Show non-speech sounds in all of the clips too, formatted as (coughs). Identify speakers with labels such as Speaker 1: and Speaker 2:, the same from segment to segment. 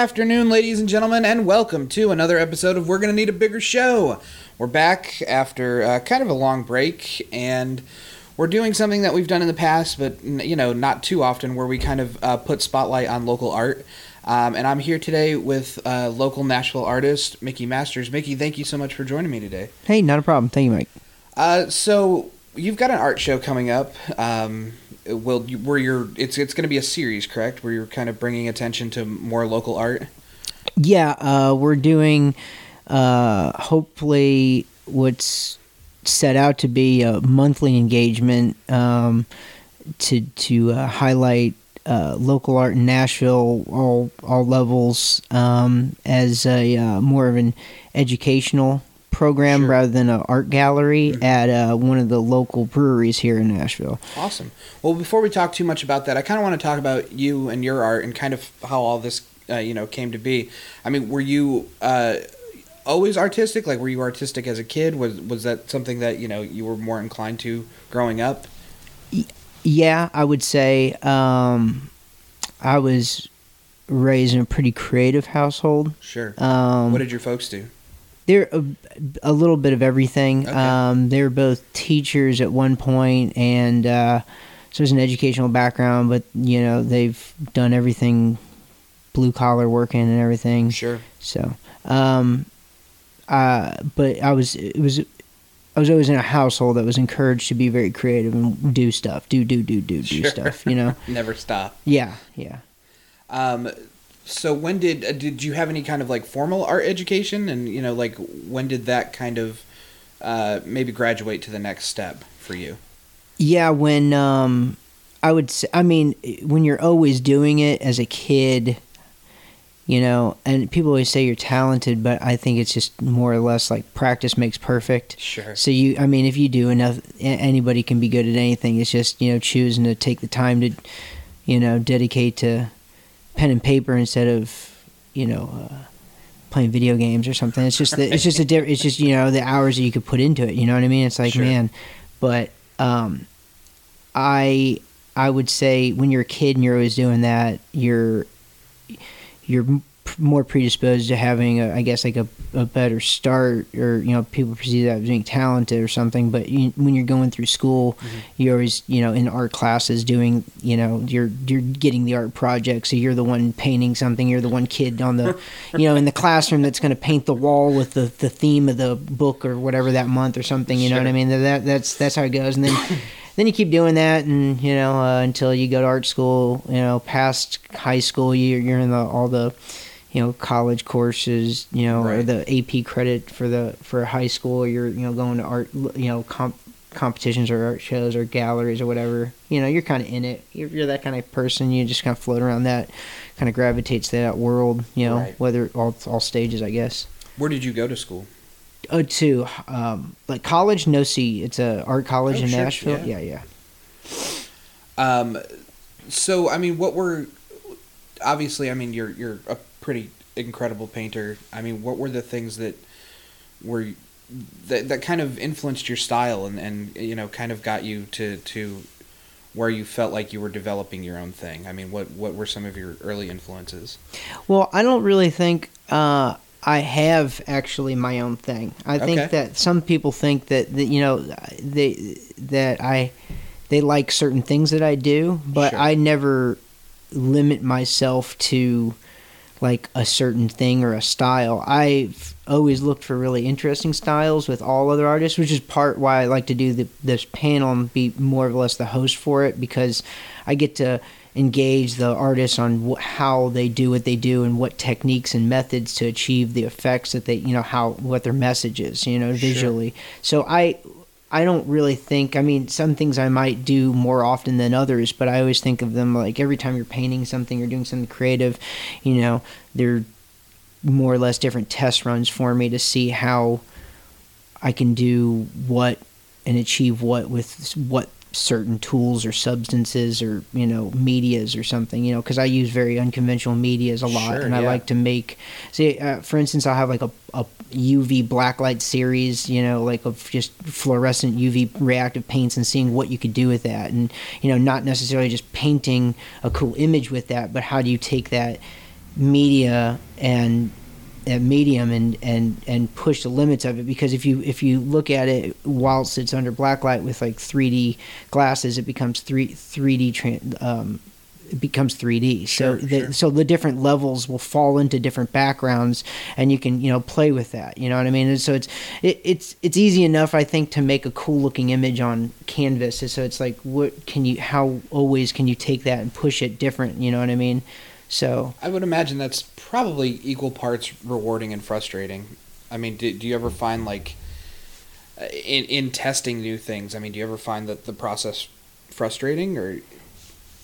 Speaker 1: afternoon, ladies and gentlemen, and welcome to another episode of We're Gonna Need a Bigger Show. We're back after uh, kind of a long break, and we're doing something that we've done in the past, but you know, not too often, where we kind of uh, put spotlight on local art. Um, and I'm here today with uh, local Nashville artist Mickey Masters. Mickey, thank you so much for joining me today.
Speaker 2: Hey, not a problem. Thank you, Mike.
Speaker 1: Uh, so you've got an art show coming up. Um, will you, where you're it's it's going to be a series, correct? Where you're kind of bringing attention to more local art.
Speaker 2: Yeah, uh, we're doing uh, hopefully what's set out to be a monthly engagement um, to to uh, highlight uh, local art in Nashville, all all levels, um, as a uh, more of an educational program
Speaker 1: Sure.
Speaker 2: rather than an art gallery
Speaker 1: Mhm.
Speaker 2: at uh, one of the local breweries here in Nashville.
Speaker 1: Awesome. Well, before we talk too much about that, I kind of want to talk about you and your art and kind of how all this, uh, you know, came to be. I mean, were you uh, always artistic? Like, were you artistic as a kid? Was was that something that you know you were more inclined to growing up?
Speaker 2: Yeah, I would say um, I was raised in a pretty creative household.
Speaker 1: Sure.
Speaker 2: Um,
Speaker 1: what did your folks do?
Speaker 2: They're a, a little bit of everything.
Speaker 1: Okay.
Speaker 2: Um, they were both teachers at one point, and uh, so there's an educational background. But you know, they've done everything, blue collar working and everything.
Speaker 1: Sure.
Speaker 2: So, um, uh, but I was it was. I was always in a household that was encouraged to be very creative and do stuff, do do do do do
Speaker 1: Sure.
Speaker 2: stuff. You know, (laughs)
Speaker 1: Never stop.
Speaker 2: yeah, yeah.
Speaker 1: Um, so when did uh, did you have any kind of like formal art education, and you know, like when did that kind of uh, maybe graduate to the next step for you?
Speaker 2: Yeah, when um, I would, say, I mean, when you're always doing it as a kid, you know, and people always say you're talented, but I think it's just more or less like practice makes perfect.
Speaker 1: Sure.
Speaker 2: So you, I mean, if you do enough, anybody can be good at anything. It's just you know choosing to take the time to, you know, dedicate to pen and paper instead of, you know. Uh, playing video games or something it's just the, it's just a diff- it's just you know the hours that you could put into it you know what i mean it's like
Speaker 1: Sure.
Speaker 2: man but um I I would say when you're a kid and you're always doing that, you're you're more predisposed to having, a, I guess, like a, a better start, or you know, people perceive that as being talented or something. But you, when you're going through school, you're always, you know, in art classes doing, you know, you're you're getting the art project, so you're the one painting something. You're the one kid on the, (laughs) you know, in the classroom that's going to paint the wall with the, the theme of the book or whatever that month or something. You know what I
Speaker 1: Sure.
Speaker 2: mean? That that's that's how it goes, and then (coughs) then you keep doing that, and you know uh, until you go to art school. You know, past high school, you're you're in the all the you know college courses. You know, or the AP credit for the for high school. Or you're you know going to art you know comp, competitions or art shows or galleries or whatever. You know, you're kind of in it. You're, you're that kind of person. You just kind of float around that, kind of gravitates to that world. You know,
Speaker 1: Right.
Speaker 2: whether all all stages, I guess.
Speaker 1: Where did you go to school?
Speaker 2: Oh, to um, like college, no see It's a art college
Speaker 1: Oh,
Speaker 2: in
Speaker 1: sure,
Speaker 2: Nashville.
Speaker 1: yeah.
Speaker 2: yeah. yeah.
Speaker 1: Um, so I mean, what were obviously? I mean, you're you're a pretty incredible painter. I mean, what were the things that were that that kind of influenced your style and and you know kind of got you to to where you felt like you were developing your own thing? I mean, what what were some of your early influences?
Speaker 2: Well, I don't really think uh, I have actually my own thing. I think
Speaker 1: Okay.
Speaker 2: that some people think that, that you know they that I they like certain things that I do, but
Speaker 1: Sure.
Speaker 2: I never limit myself to like a certain thing or a style. I've always looked for really interesting styles with all other artists, which is part why I like to do the, this panel and be more or less the host for it because I get to engage the artists on wh- how they do what they do and what techniques and methods to achieve the effects that they, you know, how what their message is, you know,
Speaker 1: Sure.
Speaker 2: visually. So I I don't really think. I mean, some things I might do more often than others, but I always think of them like every time you're painting something or doing something creative, you know, they're more or less different test runs for me to see how I can do what and achieve what with what certain tools or substances or you know medias or something you know because i use very unconventional medias a lot
Speaker 1: Sure,
Speaker 2: and i
Speaker 1: yeah.
Speaker 2: like to make see uh, for instance i'll have like a, a uv blacklight series you know like of just fluorescent uv reactive paints and seeing what you could do with that and you know not necessarily just painting a cool image with that but how do you take that media and medium and, and and push the limits of it because if you if you look at it whilst it's under blacklight with like 3D glasses it becomes 3 3D tran um, it becomes 3D
Speaker 1: Sure,
Speaker 2: so the,
Speaker 1: sure.
Speaker 2: so the different levels will fall into different backgrounds and you can you know play with that you know what I mean? And so it's it, it's it's easy enough I think to make a cool looking image on canvas. So it's like what can you how always can you take that and push it different you know what I mean so
Speaker 1: I would imagine that's probably equal parts rewarding and frustrating. I mean, do, do you ever find like uh, in in testing new things? I mean, do you ever find that the process frustrating or?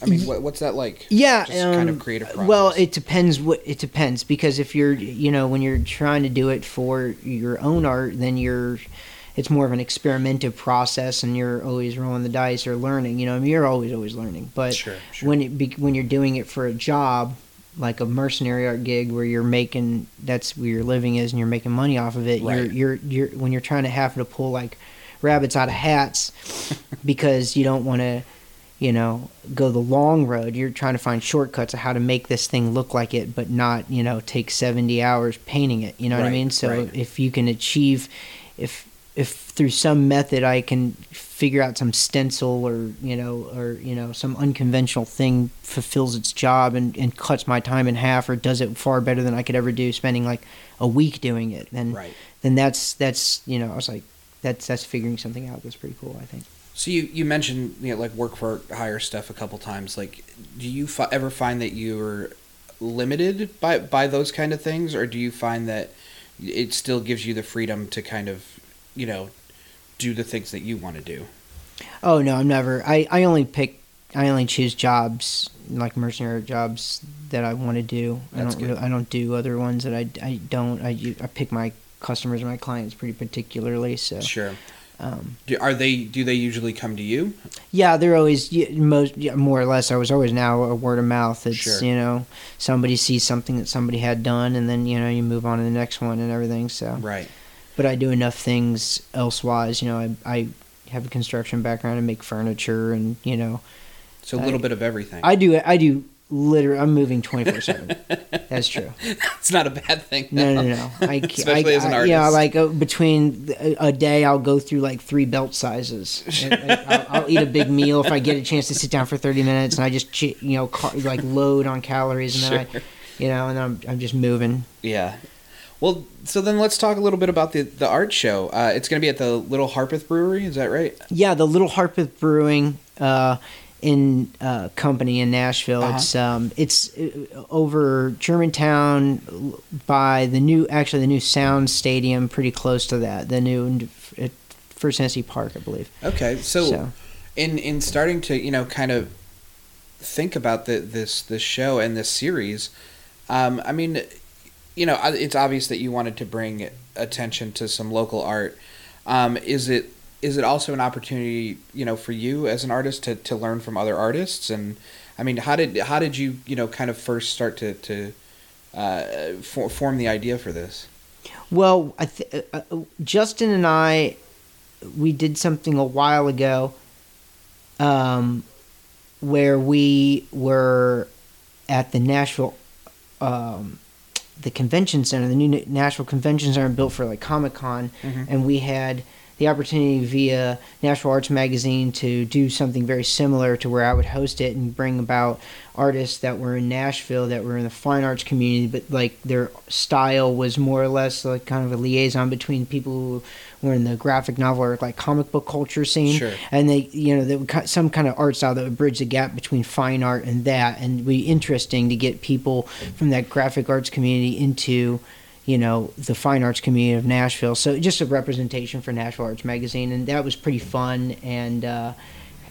Speaker 1: I mean, what, what's that like?
Speaker 2: Yeah,
Speaker 1: Just kind of
Speaker 2: um,
Speaker 1: creative process.
Speaker 2: Well, it depends. What it depends because if you're, you know, when you're trying to do it for your own art, then you're, it's more of an experimentative process, and you're always rolling the dice or learning. You know, I mean, you're always always learning. But
Speaker 1: Sure, sure.
Speaker 2: when it be, when you're doing it for a job, like a mercenary art gig where you're making that's where your living is and you're making money off of it.
Speaker 1: Right.
Speaker 2: You're you're you're when you're trying to have to pull like rabbits out of hats (laughs) because you don't want to you know go the long road you're trying to find shortcuts of how to make this thing look like it but not you know take 70 hours painting it you know what i mean so
Speaker 1: right.
Speaker 2: if you can achieve if if through some method i can figure out some stencil or you know or you know some unconventional thing fulfills its job and, and cuts my time in half or does it far better than i could ever do spending like a week doing it then
Speaker 1: right.
Speaker 2: then that's that's you know i was like that's that's figuring something out that's pretty cool i think
Speaker 1: So you you mentioned you know like work for hire stuff a couple times. Like, do you fi- ever find that you're limited by by those kind of things, or do you find that it still gives you the freedom to kind of you know do the things that you want to do?
Speaker 2: Oh no, I'm never. I, I only pick. I only choose jobs like mercenary jobs that I want to do. I don't. Really, I don't do other ones that I, I don't. I I pick my customers and my clients pretty particularly. So
Speaker 1: Sure.
Speaker 2: um,
Speaker 1: Do, are they? Do they usually come to you?
Speaker 2: yeah, they're always most yeah, more or less. I was always now a word of mouth. It's
Speaker 1: Sure.
Speaker 2: you know somebody sees something that somebody had done, and then you know you move on to the next one and everything. So
Speaker 1: Right.
Speaker 2: But I do enough things elsewise. You know, I I have a construction background and make furniture, and you know.
Speaker 1: So a little
Speaker 2: I-
Speaker 1: bit of everything.
Speaker 2: I do. I do. Literally, I'm moving 24 seven. (laughs) That's true.
Speaker 1: it's not a bad thing.
Speaker 2: No, no, no. I, ca-
Speaker 1: Especially
Speaker 2: I,
Speaker 1: as an
Speaker 2: I- Yeah,
Speaker 1: artist.
Speaker 2: like uh, between a, a day, I'll go through like three belt sizes. (laughs) And, and I'll, I'll eat a big meal if I get a chance to sit down for 30 minutes, and I just you know car- like load on calories, and then
Speaker 1: Sure.
Speaker 2: I, you know, and then I'm I'm just moving.
Speaker 1: Yeah. Well, so then let's talk a little bit about the the art show. Uh, it's going to be at the Little Harpeth Brewery. Is that right?
Speaker 2: Yeah, the Little Harpeth Brewing uh, in uh, company in Nashville.
Speaker 1: Uh-huh.
Speaker 2: It's um, it's uh, over Germantown by the new actually the new Sound Stadium, pretty close to that. The new First Tennessee Park, I believe.
Speaker 1: Okay. So,
Speaker 2: So.
Speaker 1: in in starting to you know kind of think about the this this show and this series, um, I mean, you know, it's obvious that you wanted to bring attention to some local art. Um, is it is it also an opportunity you know for you as an artist to, to learn from other artists and I mean how did how did you you know kind of first start to to uh, for, form the idea for this?
Speaker 2: Well, th- uh, uh, Justin and I, we did something a while ago, um, where we were at the Nashville, um, the convention center, the new Nashville Convention Center built for like Comic Con,
Speaker 1: Mhm.
Speaker 2: and we had the opportunity via Nashville Arts Magazine to do something very similar to where I would host it and bring about artists that were in Nashville that were in the fine arts community, but like their style was more or less like kind of a liaison between people who were in the graphic novel or like comic book culture scene,
Speaker 1: Sure.
Speaker 2: and they you know they would some kind of art style that would bridge the gap between fine art and that, and be interesting to get people from that graphic arts community into you know the fine arts community of Nashville. So just a representation for Nashville Arts Magazine, and that was pretty fun and uh,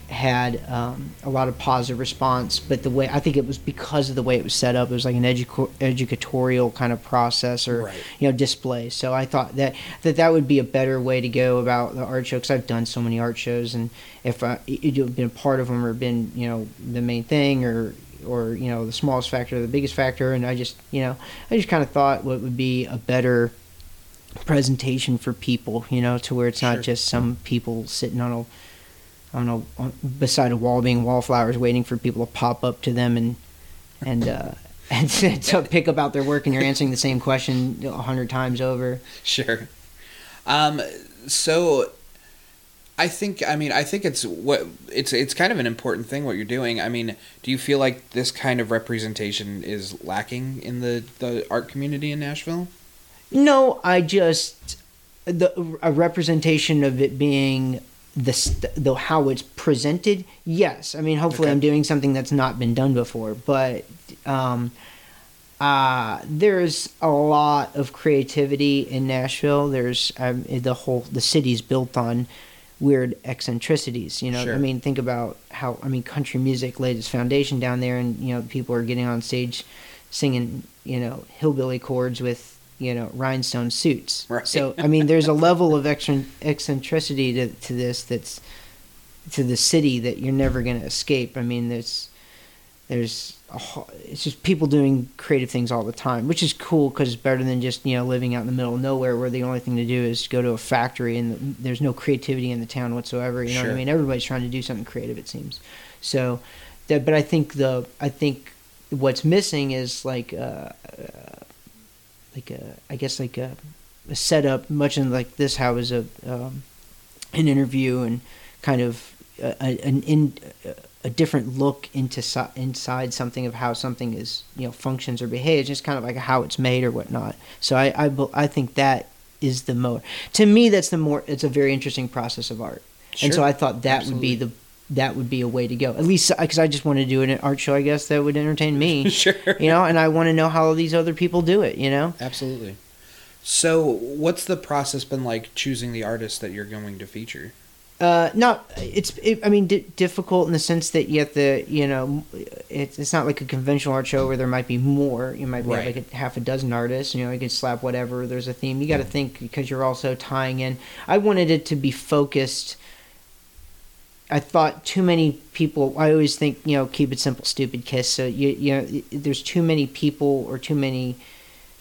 Speaker 2: had um, a lot of positive response. But the way I think it was because of the way it was set up, it was like an educo- educatorial kind of process or
Speaker 1: Right.
Speaker 2: you know display. So I thought that that that would be a better way to go about the art show because I've done so many art shows, and if I, you've been a part of them or been you know the main thing or or you know the smallest factor or the biggest factor and i just you know i just kind of thought what would be a better presentation for people you know to where it's
Speaker 1: Sure.
Speaker 2: not just some people sitting on a I don't know on, beside a wall being wallflowers waiting for people to pop up to them and and uh, (laughs) and to, pick about their work and you're answering the same question a hundred times over.
Speaker 1: Sure. Um, so I think I mean I think it's what it's it's kind of an important thing what you're doing. I mean, do you feel like this kind of representation is lacking in the the art community in Nashville?
Speaker 2: No, I just the a representation of it being the the how it's presented. Yes, I mean hopefully
Speaker 1: Okay.
Speaker 2: I'm doing something that's not been done before, but um, uh, there's a lot of creativity in Nashville. There's um, the whole the city's built on weird eccentricities. You know,
Speaker 1: Sure.
Speaker 2: I mean think about how I mean country music laid its foundation down there, and you know people are getting on stage singing you know hillbilly chords with you know rhinestone suits.
Speaker 1: Right.
Speaker 2: So I mean, there's a level of eccentricity to to this that's to the city that you're never going to escape. I mean, there's there's it's just people doing creative things all the time, which is cool because it's better than just you know living out in the middle of nowhere where the only thing to do is go to a factory and there's no creativity in the town whatsoever. You know what I mean? Everybody's trying to do something creative. It seems so. That, but I think the I think what's missing is like uh, uh, like a I guess like a, a setup, much in like this how is a um, an interview and kind of a, an in a different look into si- inside something of how something is you know functions or behaves, just kind of like how it's made or whatnot. So I I, I think that is the more to me that's the more it's a very interesting process of art, and so I thought that would be the that would be a way to go. At least because I just want to do an art show, I guess that would entertain me. (laughs)
Speaker 1: sure.
Speaker 2: you know, and I want to know how these other people do it. You know.
Speaker 1: Absolutely. So, what's the process been like choosing the artist that you're going to feature?
Speaker 2: Uh, no, it's. It, I mean, di- difficult in the sense that you have to, you know, it's it's not like a conventional art show where there might be more. You might be
Speaker 1: Right.
Speaker 2: like a half a dozen artists. You know, you can slap whatever. There's a theme. You got to think because you're also tying in. I wanted it to be focused. I thought too many people. I always think you know, keep it simple, stupid kiss. So you you know, there's too many people or too many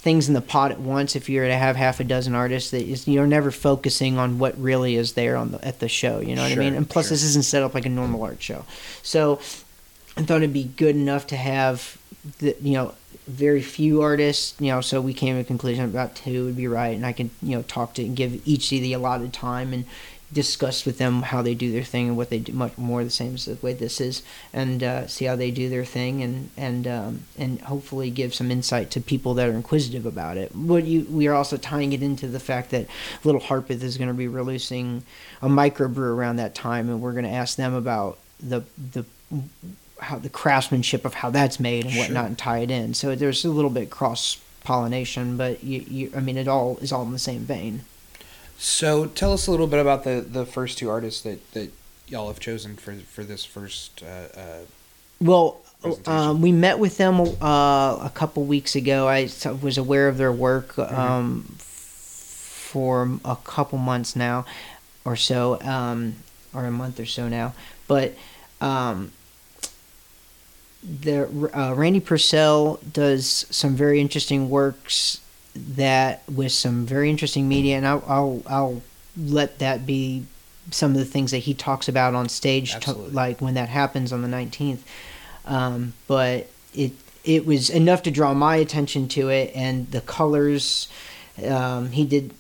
Speaker 2: things in the pot at once if you're to have half a dozen artists that is you're never focusing on what really is there on the at the show you know what i mean and plus
Speaker 1: sure.
Speaker 2: this isn't set up like a normal art show so i thought it'd be good enough to have the you know very few artists you know so we came to a conclusion about two would be right and i can you know talk to and give each the allotted time and discuss with them how they do their thing and what they do much more the same as the way this is and uh, see how they do their thing and and um, and hopefully give some insight to people that are inquisitive about it. What you we are also tying it into the fact that Little Harpeth is going to be releasing a microbrew around that time, and we're going to ask them about the the how the craftsmanship of how that's made and
Speaker 1: Sure.
Speaker 2: whatnot, and tie it in. So there's a little bit cross pollination, but you, you I mean it all is all in the same vein.
Speaker 1: So, tell us a little bit about the the first two artists that that y'all have chosen for for this first. Uh, uh,
Speaker 2: Well, um, we met with them uh, a couple weeks ago. I was aware of their work um, f- for a couple months now, or so, um, or a month or so now. But um, the uh, Randy Purcell does some very interesting works that with some very interesting media, and I'll I'll, I'll let that be some of the things that he talks about on stage, to, like when that happens on the nineteenth. Um, but it it was enough to draw my attention to it, and the colors. Um, he did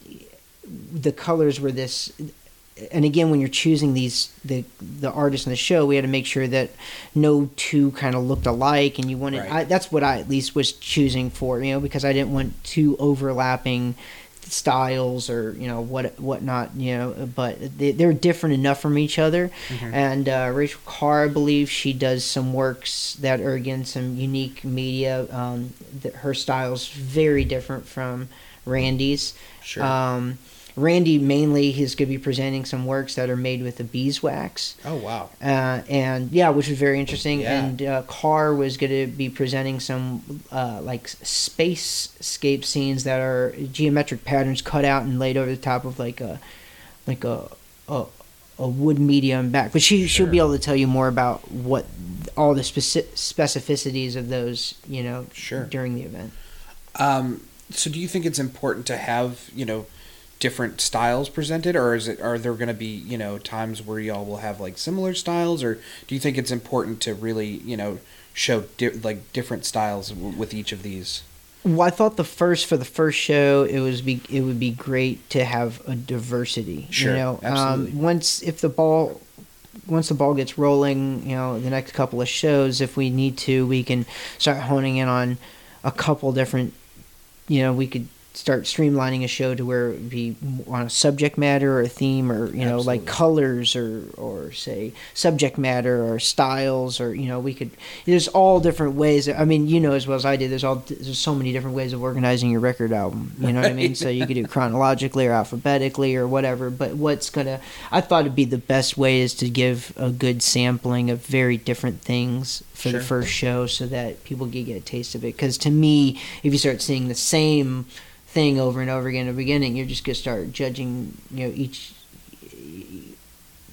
Speaker 2: the colors were this and again when you're choosing these the the artists in the show we had to make sure that no two kind of looked alike and you wanted
Speaker 1: Right.
Speaker 2: I, that's what i at least was choosing for you know because i didn't want two overlapping styles or you know what whatnot you know but they, they're different enough from each other
Speaker 1: Mhm.
Speaker 2: and uh, rachel carr i believe she does some works that are again some unique media um, that her style's very different from randy's
Speaker 1: sure.
Speaker 2: um, Randy mainly he's going to be presenting some works that are made with the beeswax,
Speaker 1: oh wow.
Speaker 2: uh, and yeah, which was very interesting.
Speaker 1: Yeah.
Speaker 2: And uh, Carr was going to be presenting some uh, like spacescape scenes that are geometric patterns cut out and laid over the top of like a like a a, a wood medium back. But she she'll be able to tell you more about what all the speci- specificities of those you know
Speaker 1: Sure.
Speaker 2: during the event.
Speaker 1: Um, so, do you think it's important to have you know different styles presented, or is it are there going to be you know times where y'all will have like similar styles, or do you think it's important to really you know show di- like different styles w- with each of these.
Speaker 2: Well, I thought the first for the first show, it was be it would be great to have a diversity.
Speaker 1: Sure,
Speaker 2: you know,
Speaker 1: absolutely.
Speaker 2: Um, once if the ball, once the ball gets rolling, you know, the next couple of shows, if we need to, we can start honing in on a couple different. You know, we could start streamlining a show to where it would be on a subject matter or a theme or you know like colors or or say subject matter or styles or you know we could there's all different ways. I mean you know as well as i do there's all there's so many different ways of organizing your record album. You know what i mean? So you could do (laughs) chronologically or alphabetically or whatever but what's gonna i thought it'd be the best way is to give a good sampling of very different things for
Speaker 1: Sure.
Speaker 2: the first show so that people can get a taste of it. Because to me if you start seeing the same thing over and over again in the beginning you're just gonna start judging you know each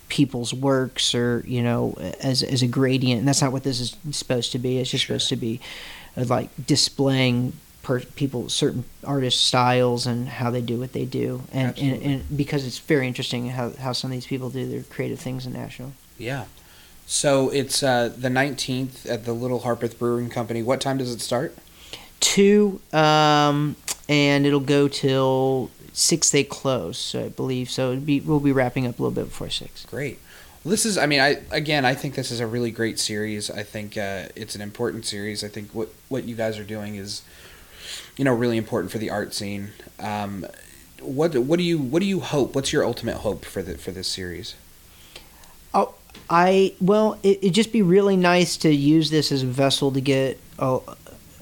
Speaker 2: people's works or you know as as a gradient and that's not what this is supposed to be it's just
Speaker 1: Sure.
Speaker 2: supposed to be uh, like displaying per people certain artist styles and how they do what they do and, and and because it's very interesting how how some of these people do their creative things in Nashville
Speaker 1: Yeah. So it's uh, the 19th at the Little Harpeth Brewing Company. What time does it start?
Speaker 2: Two um and it'll go till six they close so i believe so be we'll be wrapping up a little bit before six
Speaker 1: Great. Well, this is, I mean, I again, I think this is a really great series. I think uh, it's an important series. I think what what you guys are doing is, you know, really important for the art scene. Um, what what do you what do you hope? What's your ultimate hope for the for this series?
Speaker 2: Oh, I well, it, it'd just be really nice to use this as a vessel to get a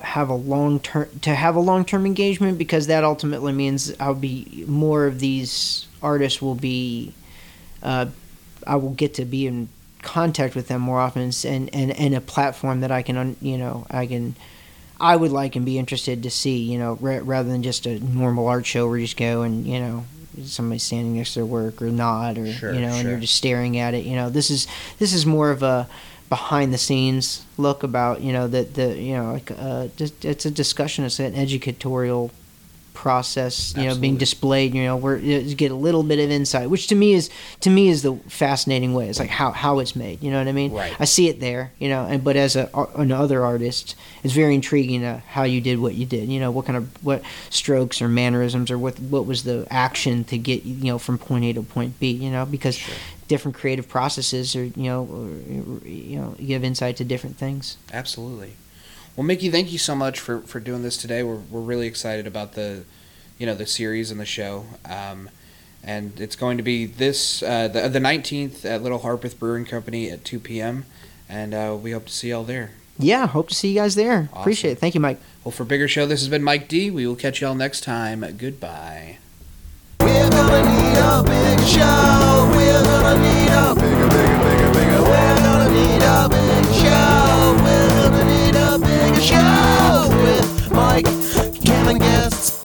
Speaker 2: have a long term to have a long term engagement because that ultimately means I'll be more of these artists will be, uh, I will get to be in contact with them more often and and and a platform that I can you know I can. I would like and be interested to see, you know, ra- rather than just a normal art show where you just go and, you know, somebody standing next to their work or not, or
Speaker 1: Sure,
Speaker 2: you know, and you're just staring at it. You know, this is this is more of a behind the scenes look about you know that the you know like uh, it's a discussion. It's an educatorial process. You know, being displayed. You know, where you get a little bit of insight, which to me is to me is the fascinating way. It's like how how it's made. You know what I mean?
Speaker 1: Right.
Speaker 2: I see it there. You know, and but as a an other artist, it's very intriguing uh, how you did what you did. You know, what kind of what strokes or mannerisms or what what was the action to get you know from point A to point B. You know, because
Speaker 1: Sure.
Speaker 2: Different creative processes or you know or, you know give insight to different things.
Speaker 1: Absolutely. Well, Mickey, thank you so much for, for doing this today. We're, we're really excited about the, you know, the series and the show. Um, and it's going to be this uh, the the nineteenth at Little Harpeth Brewing Company at two p.m. And uh, we hope to see y'all there.
Speaker 2: Yeah, hope to see you guys there.
Speaker 1: Awesome.
Speaker 2: Appreciate it. Thank you, Mike.
Speaker 1: Well, for bigger show, this has been Mike D. We will catch y'all next time. Goodbye
Speaker 3: a big show. We're gonna need a bigger, bigger, bigger, bigger. We're gonna need a big show. We're gonna need a bigger show.